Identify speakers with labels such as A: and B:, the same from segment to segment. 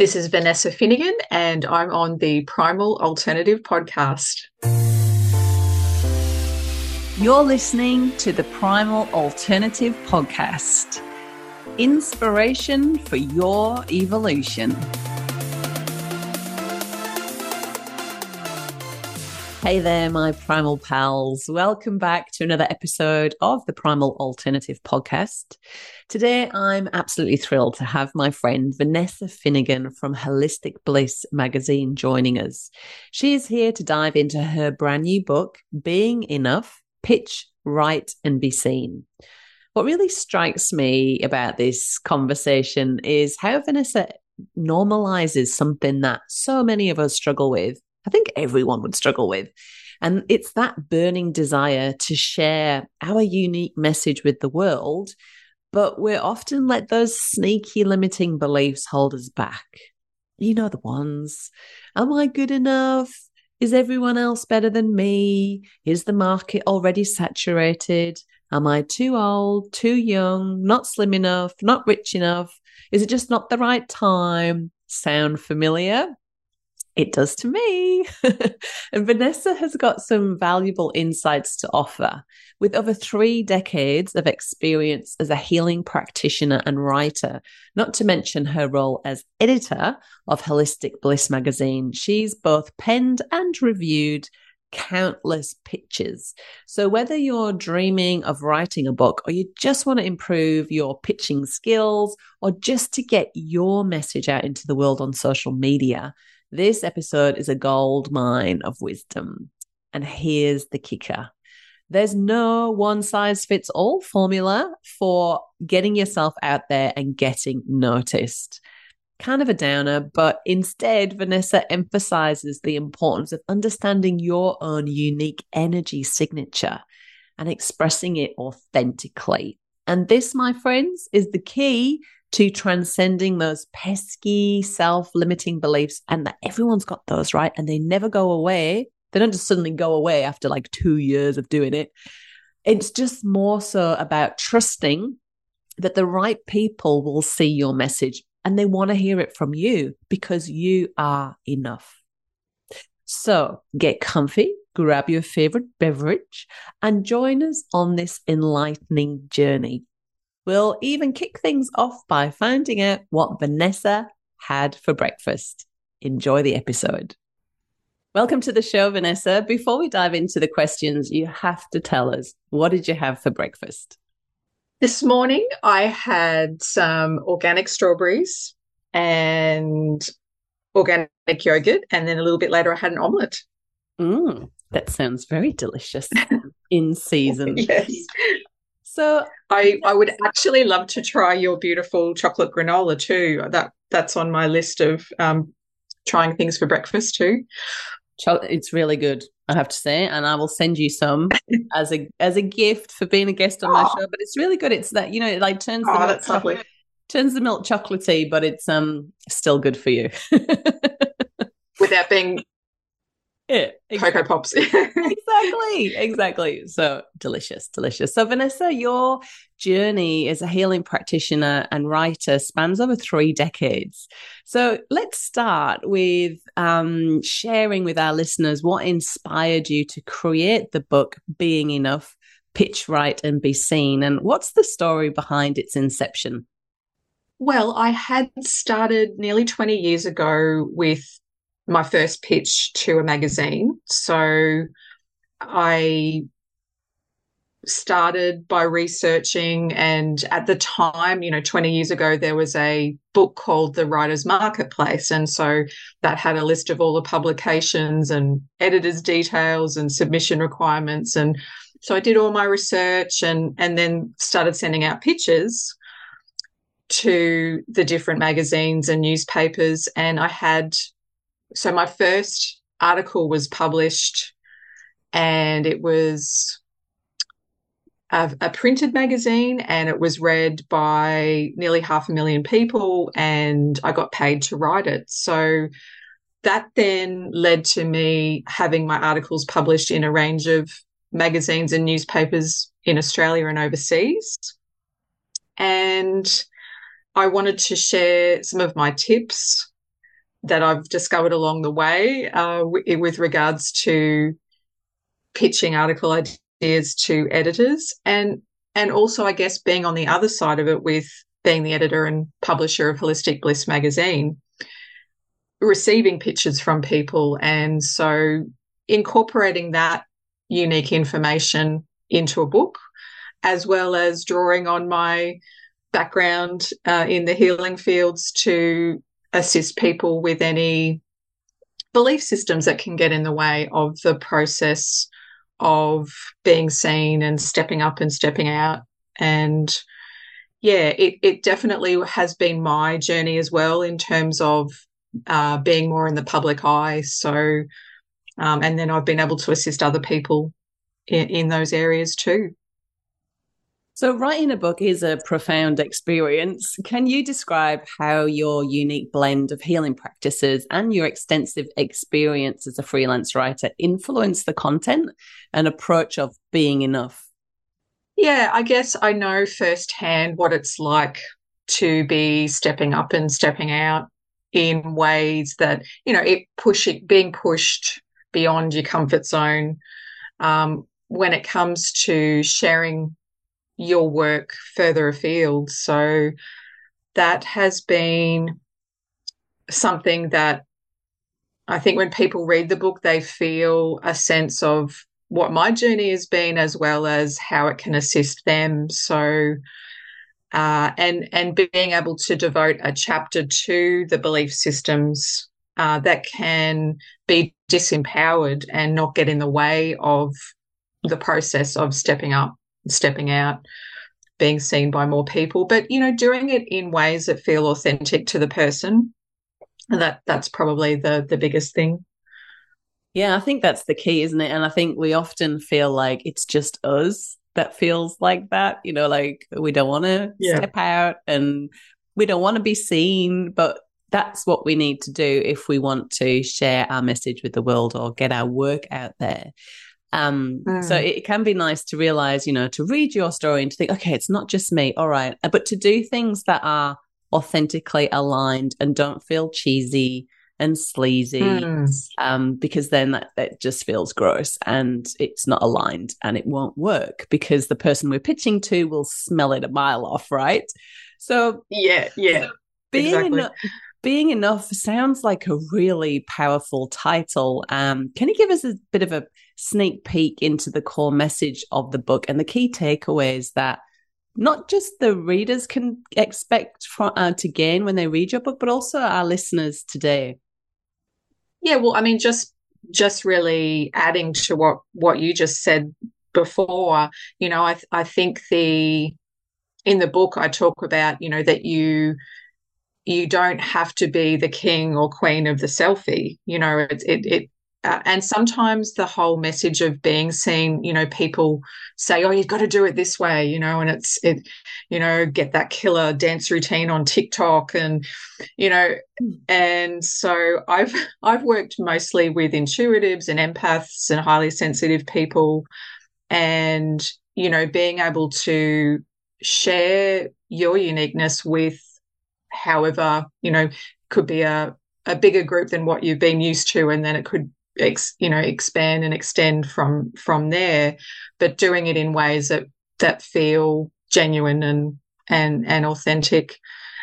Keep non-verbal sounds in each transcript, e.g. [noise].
A: This is Vanessa Finnigan, and I'm on the Primal Alternative podcast.
B: You're listening to the Primal Alternative podcast inspiration for your evolution. Hey there, my primal pals. Welcome back to another episode of the Primal Alternative podcast. Today, I'm absolutely thrilled to have my friend Vanessa Finnigan from Holistic Bliss magazine joining us. She is here to dive into her brand new book, Being Enough Pitch, Right, and Be Seen. What really strikes me about this conversation is how Vanessa normalizes something that so many of us struggle with I think everyone would struggle with. And it's that burning desire to share our unique message with the world, but we're often let those sneaky limiting beliefs hold us back. You know the ones. Am I good enough? Is everyone else better than me? Is the market already saturated? Am I too old, too young, not slim enough, not rich enough? Is it just not the right time? Sound familiar? It does to me. [laughs] and Vanessa has got some valuable insights to offer. With over three decades of experience as a healing practitioner and writer, not to mention her role as editor of Holistic Bliss magazine, she's both penned and reviewed countless pitches. So, whether you're dreaming of writing a book or you just want to improve your pitching skills or just to get your message out into the world on social media, this episode is a gold mine of wisdom. And here's the kicker there's no one size fits all formula for getting yourself out there and getting noticed. Kind of a downer, but instead, Vanessa emphasizes the importance of understanding your own unique energy signature and expressing it authentically. And this, my friends, is the key to transcending those pesky self limiting beliefs and that everyone's got those, right? And they never go away. They don't just suddenly go away after like two years of doing it. It's just more so about trusting that the right people will see your message and they want to hear it from you because you are enough. So get comfy, grab your favorite beverage, and join us on this enlightening journey. We'll even kick things off by finding out what Vanessa had for breakfast. Enjoy the episode. Welcome to the show, Vanessa. Before we dive into the questions, you have to tell us what did you have for breakfast?
A: This morning, I had some organic strawberries and organic yogurt, and then a little bit later, I had an omelette.
B: Mm, that sounds very delicious [laughs] in season.
A: yes.
B: So
A: I, I would actually love to try your beautiful chocolate granola too. That that's on my list of um, trying things for breakfast too.
B: It's really good, I have to say, and I will send you some [laughs] as a as a gift for being a guest on my oh. show. But it's really good. It's that you know, it like turns the
A: oh, that's lovely.
B: turns the milk chocolatey, but it's um still good for you. [laughs]
A: Without being
B: yeah,
A: exactly. Cocoa Pops. [laughs]
B: exactly, exactly. So delicious, delicious. So, Vanessa, your journey as a healing practitioner and writer spans over three decades. So, let's start with um, sharing with our listeners what inspired you to create the book Being Enough, Pitch Right, and Be Seen. And what's the story behind its inception?
A: Well, I had started nearly 20 years ago with my first pitch to a magazine. So I started by researching and at the time you know 20 years ago there was a book called the writers marketplace. And so that had a list of all the publications and editors details and submission requirements. And so i did all my research and and then started sending out pitches to the different magazines and newspapers. And i had so my first article was published and it was a, a, printed magazine and it was read by nearly half a million people and I got paid to write it. So that then led to me having my articles published in a range of magazines and newspapers in Australia and overseas. And I wanted to share some of my tips that I've discovered along the way uh, with regards to pitching article ideas to editors and and also I guess being on the other side of it with being the editor and publisher of Holistic Bliss magazine receiving pitches from people and so incorporating that unique information into a book as well as drawing on my background uh, in the healing fields to assist people with any belief systems that can get in the way of the process of being seen and stepping up and stepping out. And yeah, it, it definitely has been my journey as well in terms of uh, being more in the public eye. So, um, and then I've been able to assist other people in, in those areas too.
B: So, writing a book is a profound experience. Can you describe how your unique blend of healing practices and your extensive experience as a freelance writer influence the content and approach of being enough?
A: Yeah, I guess I know firsthand what it's like to be stepping up and stepping out in ways that, you know, it pushing, being pushed beyond your comfort zone. Um, when it comes to sharing your work further afield. So that has been something that I think when people read the book, they feel a sense of what my journey has been, as well as how it can assist them. So, uh, and and being able to devote a chapter to the belief systems uh, that can be disempowered and not get in the way of the process of stepping up stepping out, being seen by more people, but you know, doing it in ways that feel authentic to the person. And that that's probably the the biggest thing.
B: Yeah, I think that's the key, isn't it? And I think we often feel like it's just us that feels like that, you know, like we don't want to yeah. step out and we don't want to be seen, but that's what we need to do if we want to share our message with the world or get our work out there. Um, mm. So it can be nice to realize, you know, to read your story and to think, okay, it's not just me. All right. Uh, but to do things that are authentically aligned and don't feel cheesy and sleazy, mm. um, because then that, that just feels gross and it's not aligned and it won't work because the person we're pitching to will smell it a mile off, right? So,
A: yeah, yeah.
B: Being exactly. Being enough sounds like a really powerful title. Um, can you give us a bit of a sneak peek into the core message of the book and the key takeaways that not just the readers can expect uh, to gain when they read your book, but also our listeners today?
A: Yeah, well, I mean, just just really adding to what what you just said before, you know, I I think the in the book I talk about, you know, that you you don't have to be the king or queen of the selfie. You know, it it, it uh, and sometimes the whole message of being seen, you know, people say, "Oh, you've got to do it this way," you know, and it's it, you know, get that killer dance routine on TikTok, and you know, and so I've [laughs] I've worked mostly with intuitives and empaths and highly sensitive people, and you know, being able to share your uniqueness with, however, you know, could be a a bigger group than what you've been used to, and then it could ex, you know expand and extend from from there. But doing it in ways that that feel genuine and and and authentic.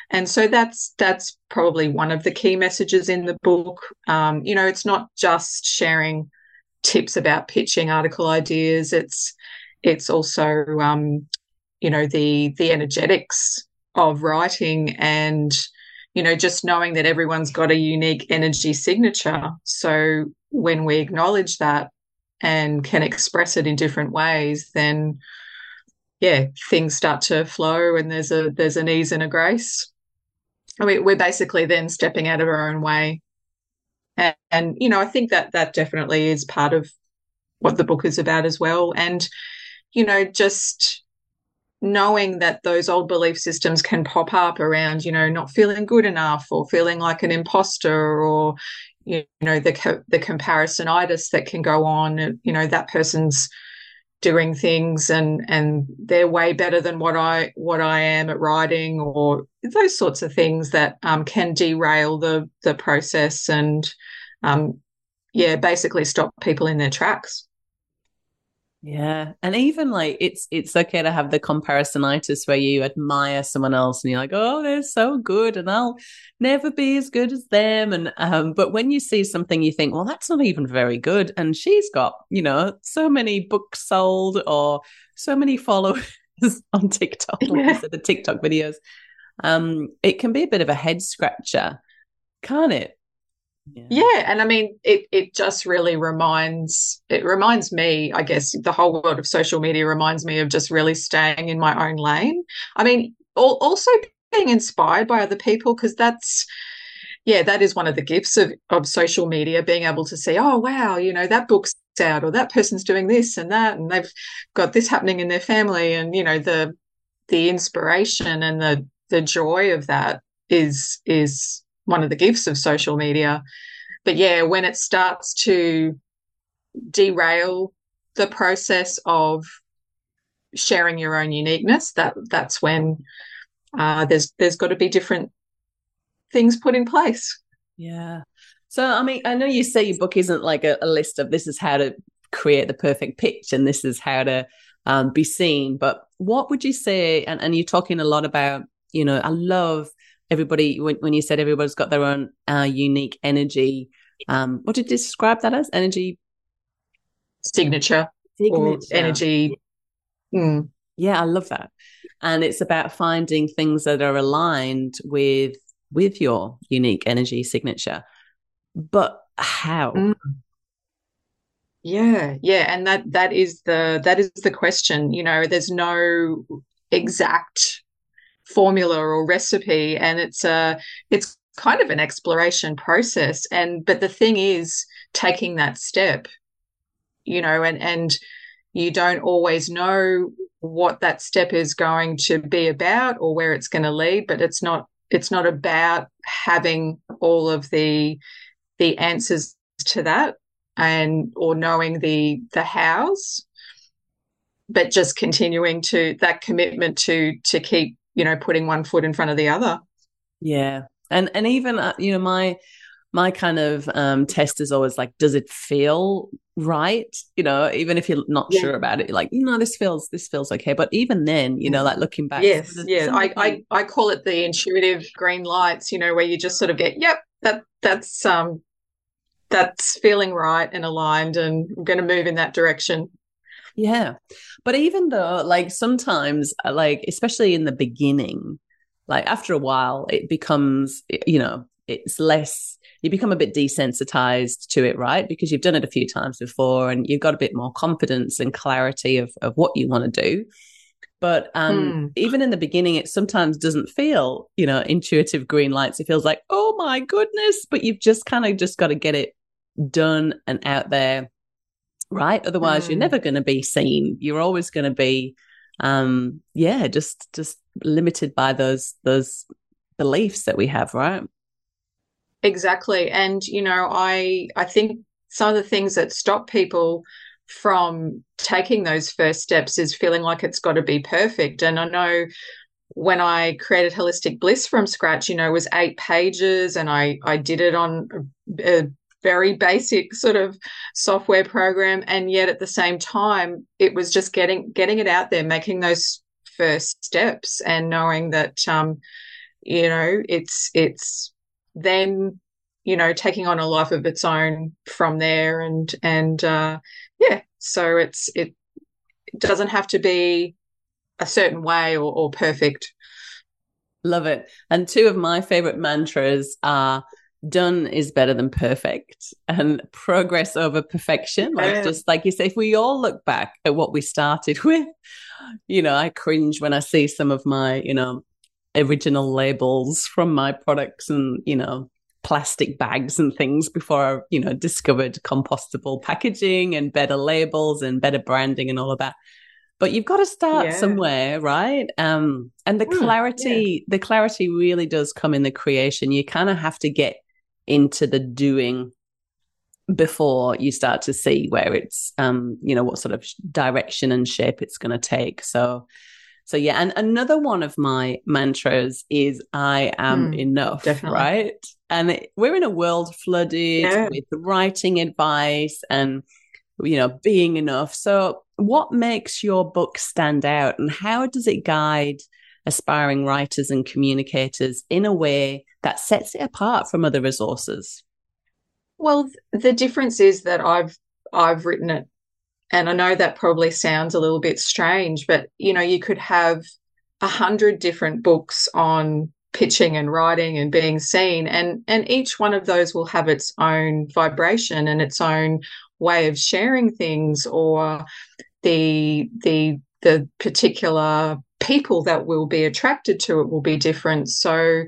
A: And so that's that's probably one of the key messages in the book. Um, you know it's not just sharing tips about pitching article ideas it's it's also um, you know the the energetics of writing and you know just knowing that everyone's got a unique energy signature so when we acknowledge that and can express it in different ways, then yeah, things start to flow and there's a there's an ease and a grace. Mean, we're basically then stepping out of our own way. And, and you know, I think that that definitely is part of what the book is about as well. And, you know, just knowing that those old belief systems can pop up around, you know, not feeling good enough or feeling like an imposter or, you know the the comparisonitis that can go on you know that person's doing things and and they're way better than what I what I am at writing or those sorts of things that um, can derail the the process and um, yeah basically stop people in their tracks.
B: Yeah. And even like it's it's okay to have the comparisonitis where you admire someone else and you're like, oh, they're so good and I'll never be as good as them. And um, but when you see something you think, well, that's not even very good. And she's got, you know, so many books sold or so many followers [laughs] on TikTok, yeah. the TikTok videos. Um, it can be a bit of a head scratcher, can't it?
A: Yeah. yeah. and I mean, it it just really reminds it reminds me, I guess, the whole world of social media reminds me of just really staying in my own lane. I mean, also being inspired by other people because that's yeah, that is one of the gifts of of social media, being able to see, oh wow, you know, that book's out or that person's doing this and that, and they've got this happening in their family, and you know, the the inspiration and the the joy of that is is one of the gifts of social media. But yeah, when it starts to derail the process of sharing your own uniqueness, that that's when uh, there's there's got to be different things put in place.
B: Yeah. So I mean, I know you say your book isn't like a, a list of this is how to create the perfect pitch and this is how to um, be seen, but what would you say? And, and you're talking a lot about, you know, I love everybody when, when you said everybody's got their own uh, unique energy um what did you describe that as? Energy?
A: Signature, signature. energy.
B: Mm. yeah i love that. And it's about finding things that are aligned with with your unique energy signature. But how? Mm.
A: yeah yeah and that that is the that is the question you know there's no exact formula or recipe and it's a it's kind of an exploration process. And but the thing is taking that step you know and and you don't always know what that step is going to be about or where it's going to lead but it's not it's not about having all of the the answers to that and or knowing the the hows but just continuing to that commitment to to keep you know, putting one foot in front of the other.
B: Yeah. And and even uh, you know my my kind of um test is always like does it feel right you know even if you're not yeah. sure about it like you know this feels this feels okay but even then you know like looking back
A: yes yeah I, I i call it the intuitive green lights you know where you just sort of get yep that that's um that's feeling right and aligned and i'm going to move in that direction
B: yeah. But even though, like, sometimes, uh, like, especially in the beginning, like, after a while, it becomes, you know, it's less, you become a bit desensitized to it, right? Because you've done it a few times before and you've got a bit more confidence and clarity of, of what you want to do. But um, mm. even in the beginning, it sometimes doesn't feel, you know, intuitive green lights. It feels like, oh my goodness, but you've just kind of just got to get it done and out there right? Otherwise, mm. you're never going to be seen. You're always going to be, um, yeah, just just limited by those those beliefs that we have, right?
A: Exactly, and you know, I I think some of the things that stop people from taking those first steps is feeling like it's got to be perfect. And I know when I created Holistic Bliss from scratch, you know, it was eight pages and I, I did it on a, very basic sort of software program and yet at the same time it was just getting getting it out there making those first steps and knowing that um you know it's it's then you know taking on a life of its own from there and and uh yeah so it's it, it doesn't have to be a certain way or, or perfect.
B: Love it. And two of my favorite mantras are done is better than perfect and progress over perfection. Like just like you say, if we all look back at what we started [laughs] with, you know, I cringe when I see some of my, you know, original labels from my products and, you know, plastic bags and things before I, you know, discovered compostable packaging and better labels and better branding and all of that. But you've got to start yeah. somewhere, right? Um, and the mm, clarity, yeah. the clarity really does come in the creation. You kind of have to get into the doing before you start to see where it's um you know what sort of direction and shape it's going to take so so yeah and another one of my mantras is i am mm, enough definitely. right and it, we're in a world flooded yeah. with writing advice and you know being enough so what makes your book stand out and how does it guide aspiring writers and communicators in a way that sets it apart from other resources
A: well, the difference is that I've I've written it, and I know that probably sounds a little bit strange, but you know, you could have a hundred different books on pitching and writing and being seen, and and each one of those will have its own vibration and its own way of sharing things, or the the the particular people that will be attracted to it will be different. So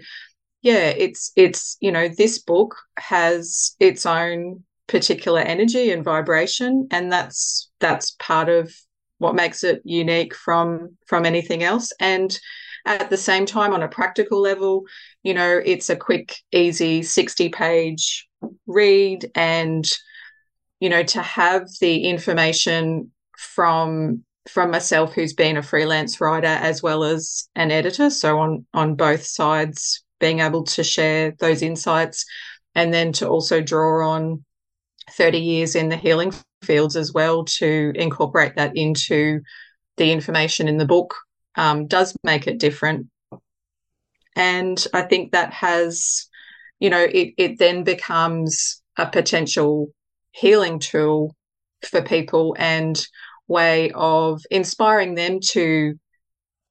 A: yeah, it's it's you know this book has its own particular energy and vibration, and that's that's part of what makes it unique from from anything else. And at the same time, on a practical level, you know, it's a quick, easy sixty page read, and you know, to have the information from from myself who's been a freelance writer as well as an editor so on on both sides being able to share those insights and then to also draw on 30 years in the healing fields as well to incorporate that into the information in the book um, does make it different. And I think that has, you know, it, it then becomes a potential healing tool for people and way of inspiring them to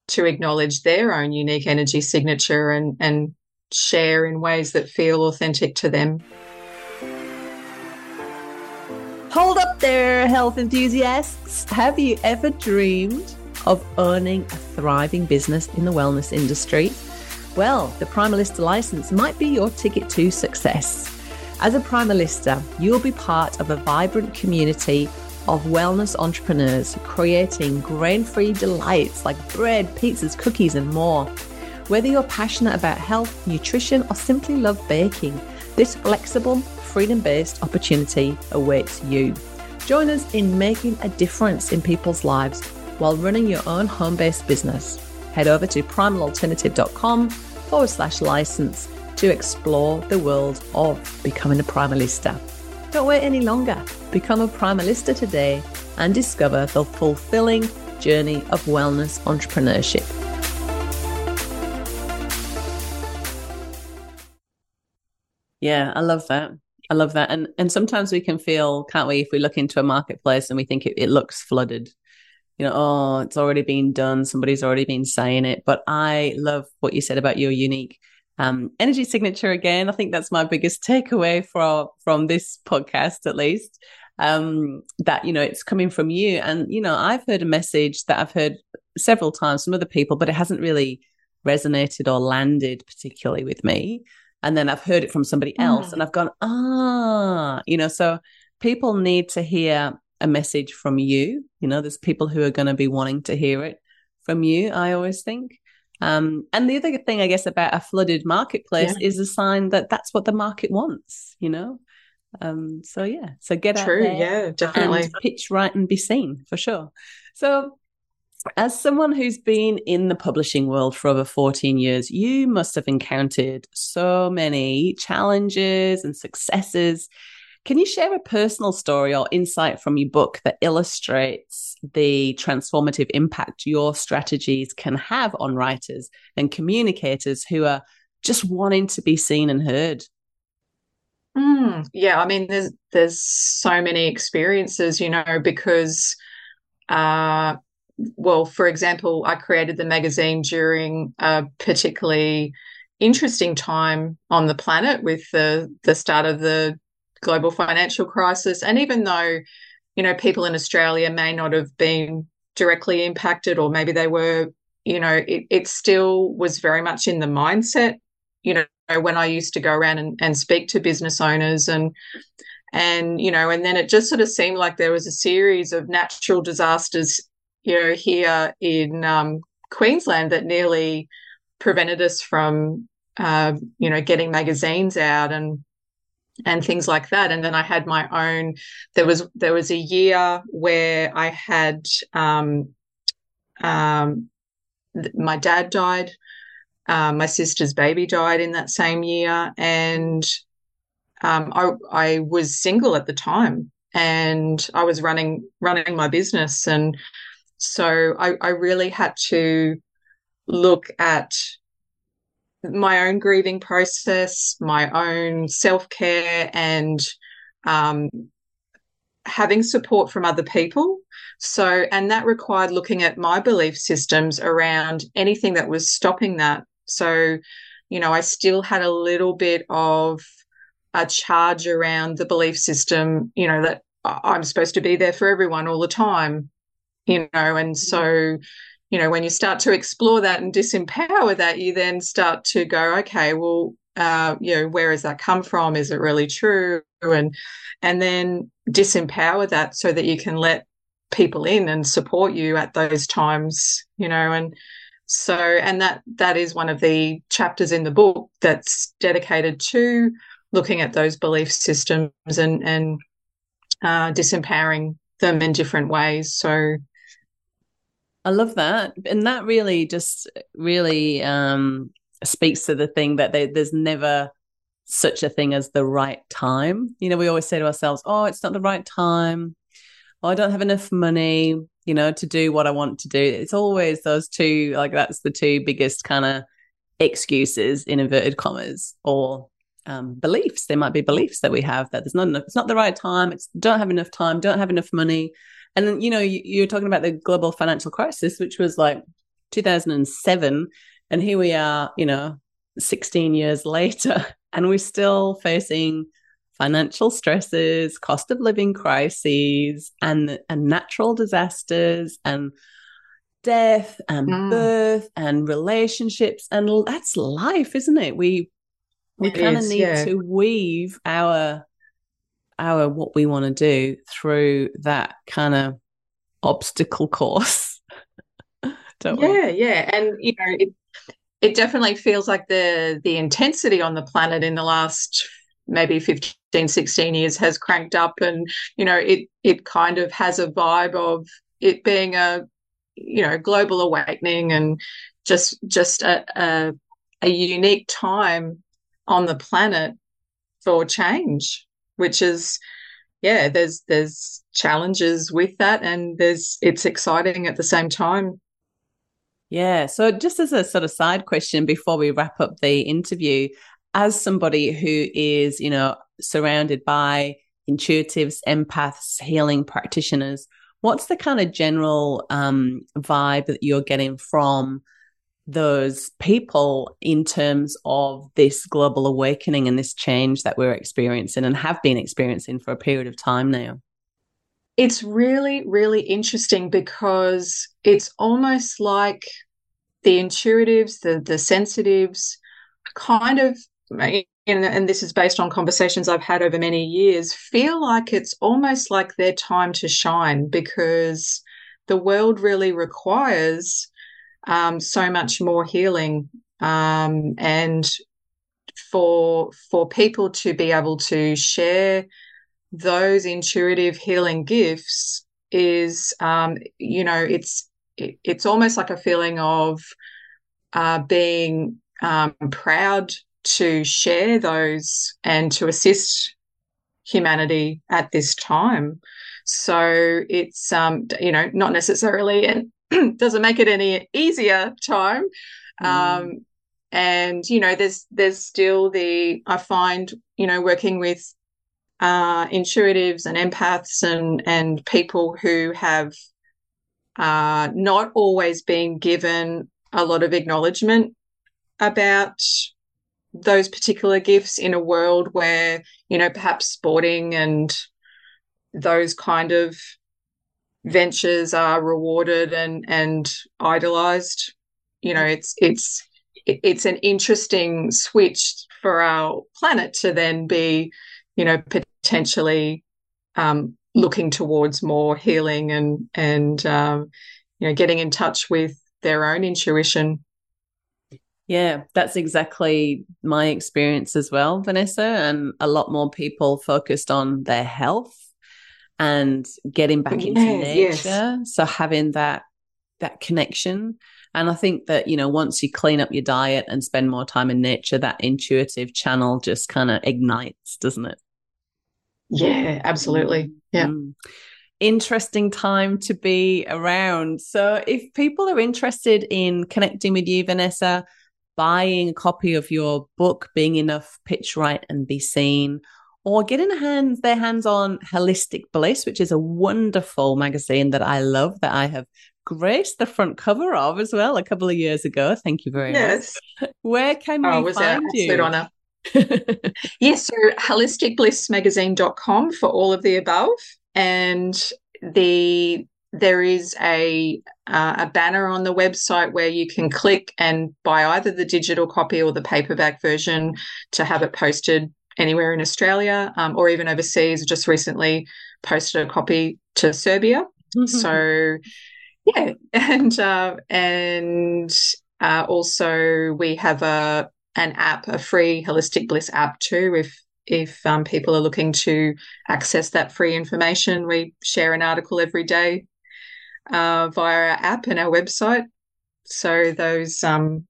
A: to acknowledge their own unique energy signature and and share in ways that feel authentic to them.
B: Hold up there, health enthusiasts. Have you ever dreamed of owning a thriving business in the wellness industry? Well, the Primalista license might be your ticket to success. As a Primalista, you'll be part of a vibrant community of wellness entrepreneurs creating grain free delights like bread, pizzas, cookies, and more. Whether you're passionate about health, nutrition, or simply love baking, this flexible, freedom based opportunity awaits you. Join us in making a difference in people's lives while running your own home based business. Head over to primalalternative.com forward slash license to explore the world of becoming a Primalista. Don't wait any longer. Become a Primalista today and discover the fulfilling journey of wellness entrepreneurship. Yeah, I love that. I love that. And and sometimes we can feel, can't we, if we look into a marketplace and we think it, it looks flooded. You know, oh, it's already been done. Somebody's already been saying it. But I love what you said about your unique um, energy signature again. I think that's my biggest takeaway from from this podcast, at least. Um, that you know, it's coming from you. And you know, I've heard a message that I've heard several times from other people, but it hasn't really resonated or landed particularly with me and then I've heard it from somebody else mm. and I've gone, ah, you know, so people need to hear a message from you. You know, there's people who are going to be wanting to hear it from you, I always think. Um, and the other thing, I guess, about a flooded marketplace yeah. is a sign that that's what the market wants, you know? Um, so yeah, so get
A: True,
B: out
A: there, yeah, definitely
B: pitch right and be seen for sure. So as someone who's been in the publishing world for over 14 years, you must have encountered so many challenges and successes. Can you share a personal story or insight from your book that illustrates the transformative impact your strategies can have on writers and communicators who are just wanting to be seen and heard?
A: Mm, yeah, I mean, there's there's so many experiences, you know, because uh, well, for example, I created the magazine during a particularly interesting time on the planet with the the start of the global financial crisis. And even though, you know, people in Australia may not have been directly impacted, or maybe they were, you know, it, it still was very much in the mindset. You know, when I used to go around and, and speak to business owners and and you know and then it just sort of seemed like there was a series of natural disasters you know, here in um, Queensland that nearly prevented us from, uh, you know, getting magazines out. And and things like that. And then I had my own. There was there was a year where I had um, um, my dad died. Uh, my sister's baby died in that same year, and um, I, I was single at the time, and I was running running my business, and so I, I really had to look at my own grieving process, my own self care, and um, having support from other people. So, and that required looking at my belief systems around anything that was stopping that. So, you know, I still had a little bit of a charge around the belief system, you know, that I'm supposed to be there for everyone all the time, you know, and so you know, when you start to explore that and disempower that, you then start to go, okay, well, uh, you know, where has that come from? Is it really true? And and then disempower that so that you can let people in and support you at those times, you know, and so and that that is one of the chapters in the book that's dedicated to looking at those belief systems and and uh, disempowering them in different ways. So
B: I love that. And that really just really um, speaks to the thing that they, there's never such a thing as the right time. You know, we always say to ourselves, oh, it's not the right time. Oh, I don't have enough money, you know, to do what I want to do. It's always those two, like that's the two biggest kind of excuses in inverted commas or um, beliefs. There might be beliefs that we have that there's not enough, it's not the right time. It's don't have enough time, don't have enough money. And then, you know, you, you're talking about the global financial crisis, which was like 2007. And here we are, you know, 16 years later, [laughs] and we're still facing financial stresses, cost of living crises, and, and natural disasters, and death, and mm. birth, and relationships. And that's life, isn't it? We we kind of need yeah. to weave our our what we want to do through that kind of obstacle course. [laughs]
A: Don't yeah, we? yeah. And you know, it it definitely feels like the the intensity on the planet in the last maybe 15 16 years has cranked up and you know it it kind of has a vibe of it being a you know global awakening and just just a, a, a unique time on the planet for change which is yeah there's there's challenges with that and there's it's exciting at the same time.
B: Yeah. So just as a sort of side question before we wrap up the interview as somebody who is you know surrounded by intuitives empaths healing practitioners what's the kind of general um, vibe that you're getting from those people in terms of this global awakening and this change that we're experiencing and have been experiencing for a period of time now?
A: It's really, really interesting because it's almost like the intuitives, the the sensitives, kind of, and this is based on conversations I've had over many years, feel like it's almost like their time to shine because the world really requires um, so much more healing um, and for for people to be able to share those intuitive healing gifts is um, you know it's it, it's almost like a feeling of uh, being um, proud to share those and to assist humanity at this time. So it's um you know not necessarily an [clears throat] doesn't make it any easier time. Mm. Um, and you know, there's there's still the I find you know working with uh, intuitives and empaths and and people who have uh, not always been given a lot of acknowledgement about those particular gifts in a world where you know perhaps sporting and those kind of ventures are rewarded and and idolized you know it's it's it's an interesting switch for our planet to then be you know potentially um, looking towards more healing and and um, you know getting in touch with their own intuition
B: Yeah, that's exactly my experience as well, Vanessa. And a lot more people focused on their health and getting back into nature. Yes. So having that that connection. And I think that, you know, once you clean up your diet and spend more time in nature, that intuitive channel just kind of ignites, doesn't it?
A: Yeah, absolutely. Yeah. Mm.
B: Interesting time to be around. So, if people are interested in connecting with you, Vanessa, buying a copy of your book, Being Enough, Pitch Right and Be Seen, or getting hands, their hands on Holistic Bliss, which is a wonderful magazine that I love that I have graced the front cover of as well a couple of years ago. Thank you very yes. much. Where can oh, we find you? Honor. [laughs]
A: yes, so holisticblissmagazine.com for all of the above. And the there is a uh, a banner on the website where you can click and buy either the digital copy or the paperback version to have it posted anywhere in Australia um, or even overseas. Just recently posted a copy to Serbia. Mm-hmm. So yeah, [laughs] and uh, and uh, also we have a an app, a free Holistic Bliss app too. If if um, people are looking to access that free information, we share an article every day uh, via our app and our website. So those, um,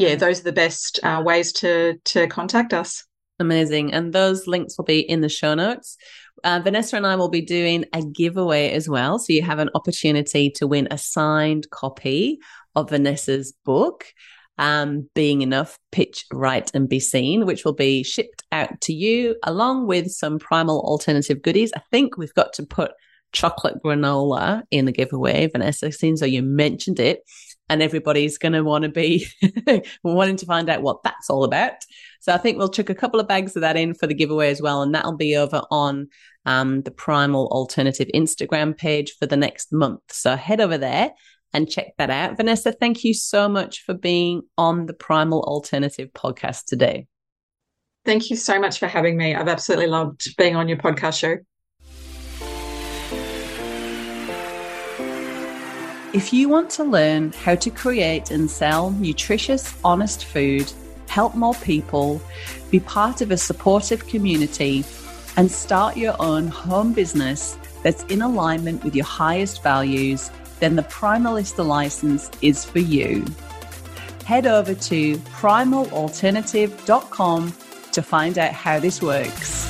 A: yeah, those are the best uh, ways to to contact us.
B: Amazing, and those links will be in the show notes. Uh, Vanessa and I will be doing a giveaway as well. So you have an opportunity to win a signed copy of Vanessa's book, um, Being Enough, Pitch Right and Be Seen, which will be shipped out to you along with some primal alternative goodies. I think we've got to put chocolate granola in the giveaway, Vanessa, since so you mentioned it. And everybody's going to want to be [laughs] wanting to find out what that's all about. So I think we'll chuck a couple of bags of that in for the giveaway as well. And that'll be over on um, the Primal Alternative Instagram page for the next month. So head over there and check that out. Vanessa, thank you so much for being on the Primal Alternative podcast today.
A: Thank you so much for having me. I've absolutely loved being on your podcast show.
B: If you want to learn how to create and sell nutritious, honest food, help more people, be part of a supportive community, and start your own home business that's in alignment with your highest values, then the Primalista license is for you. Head over to primalalternative.com to find out how this works.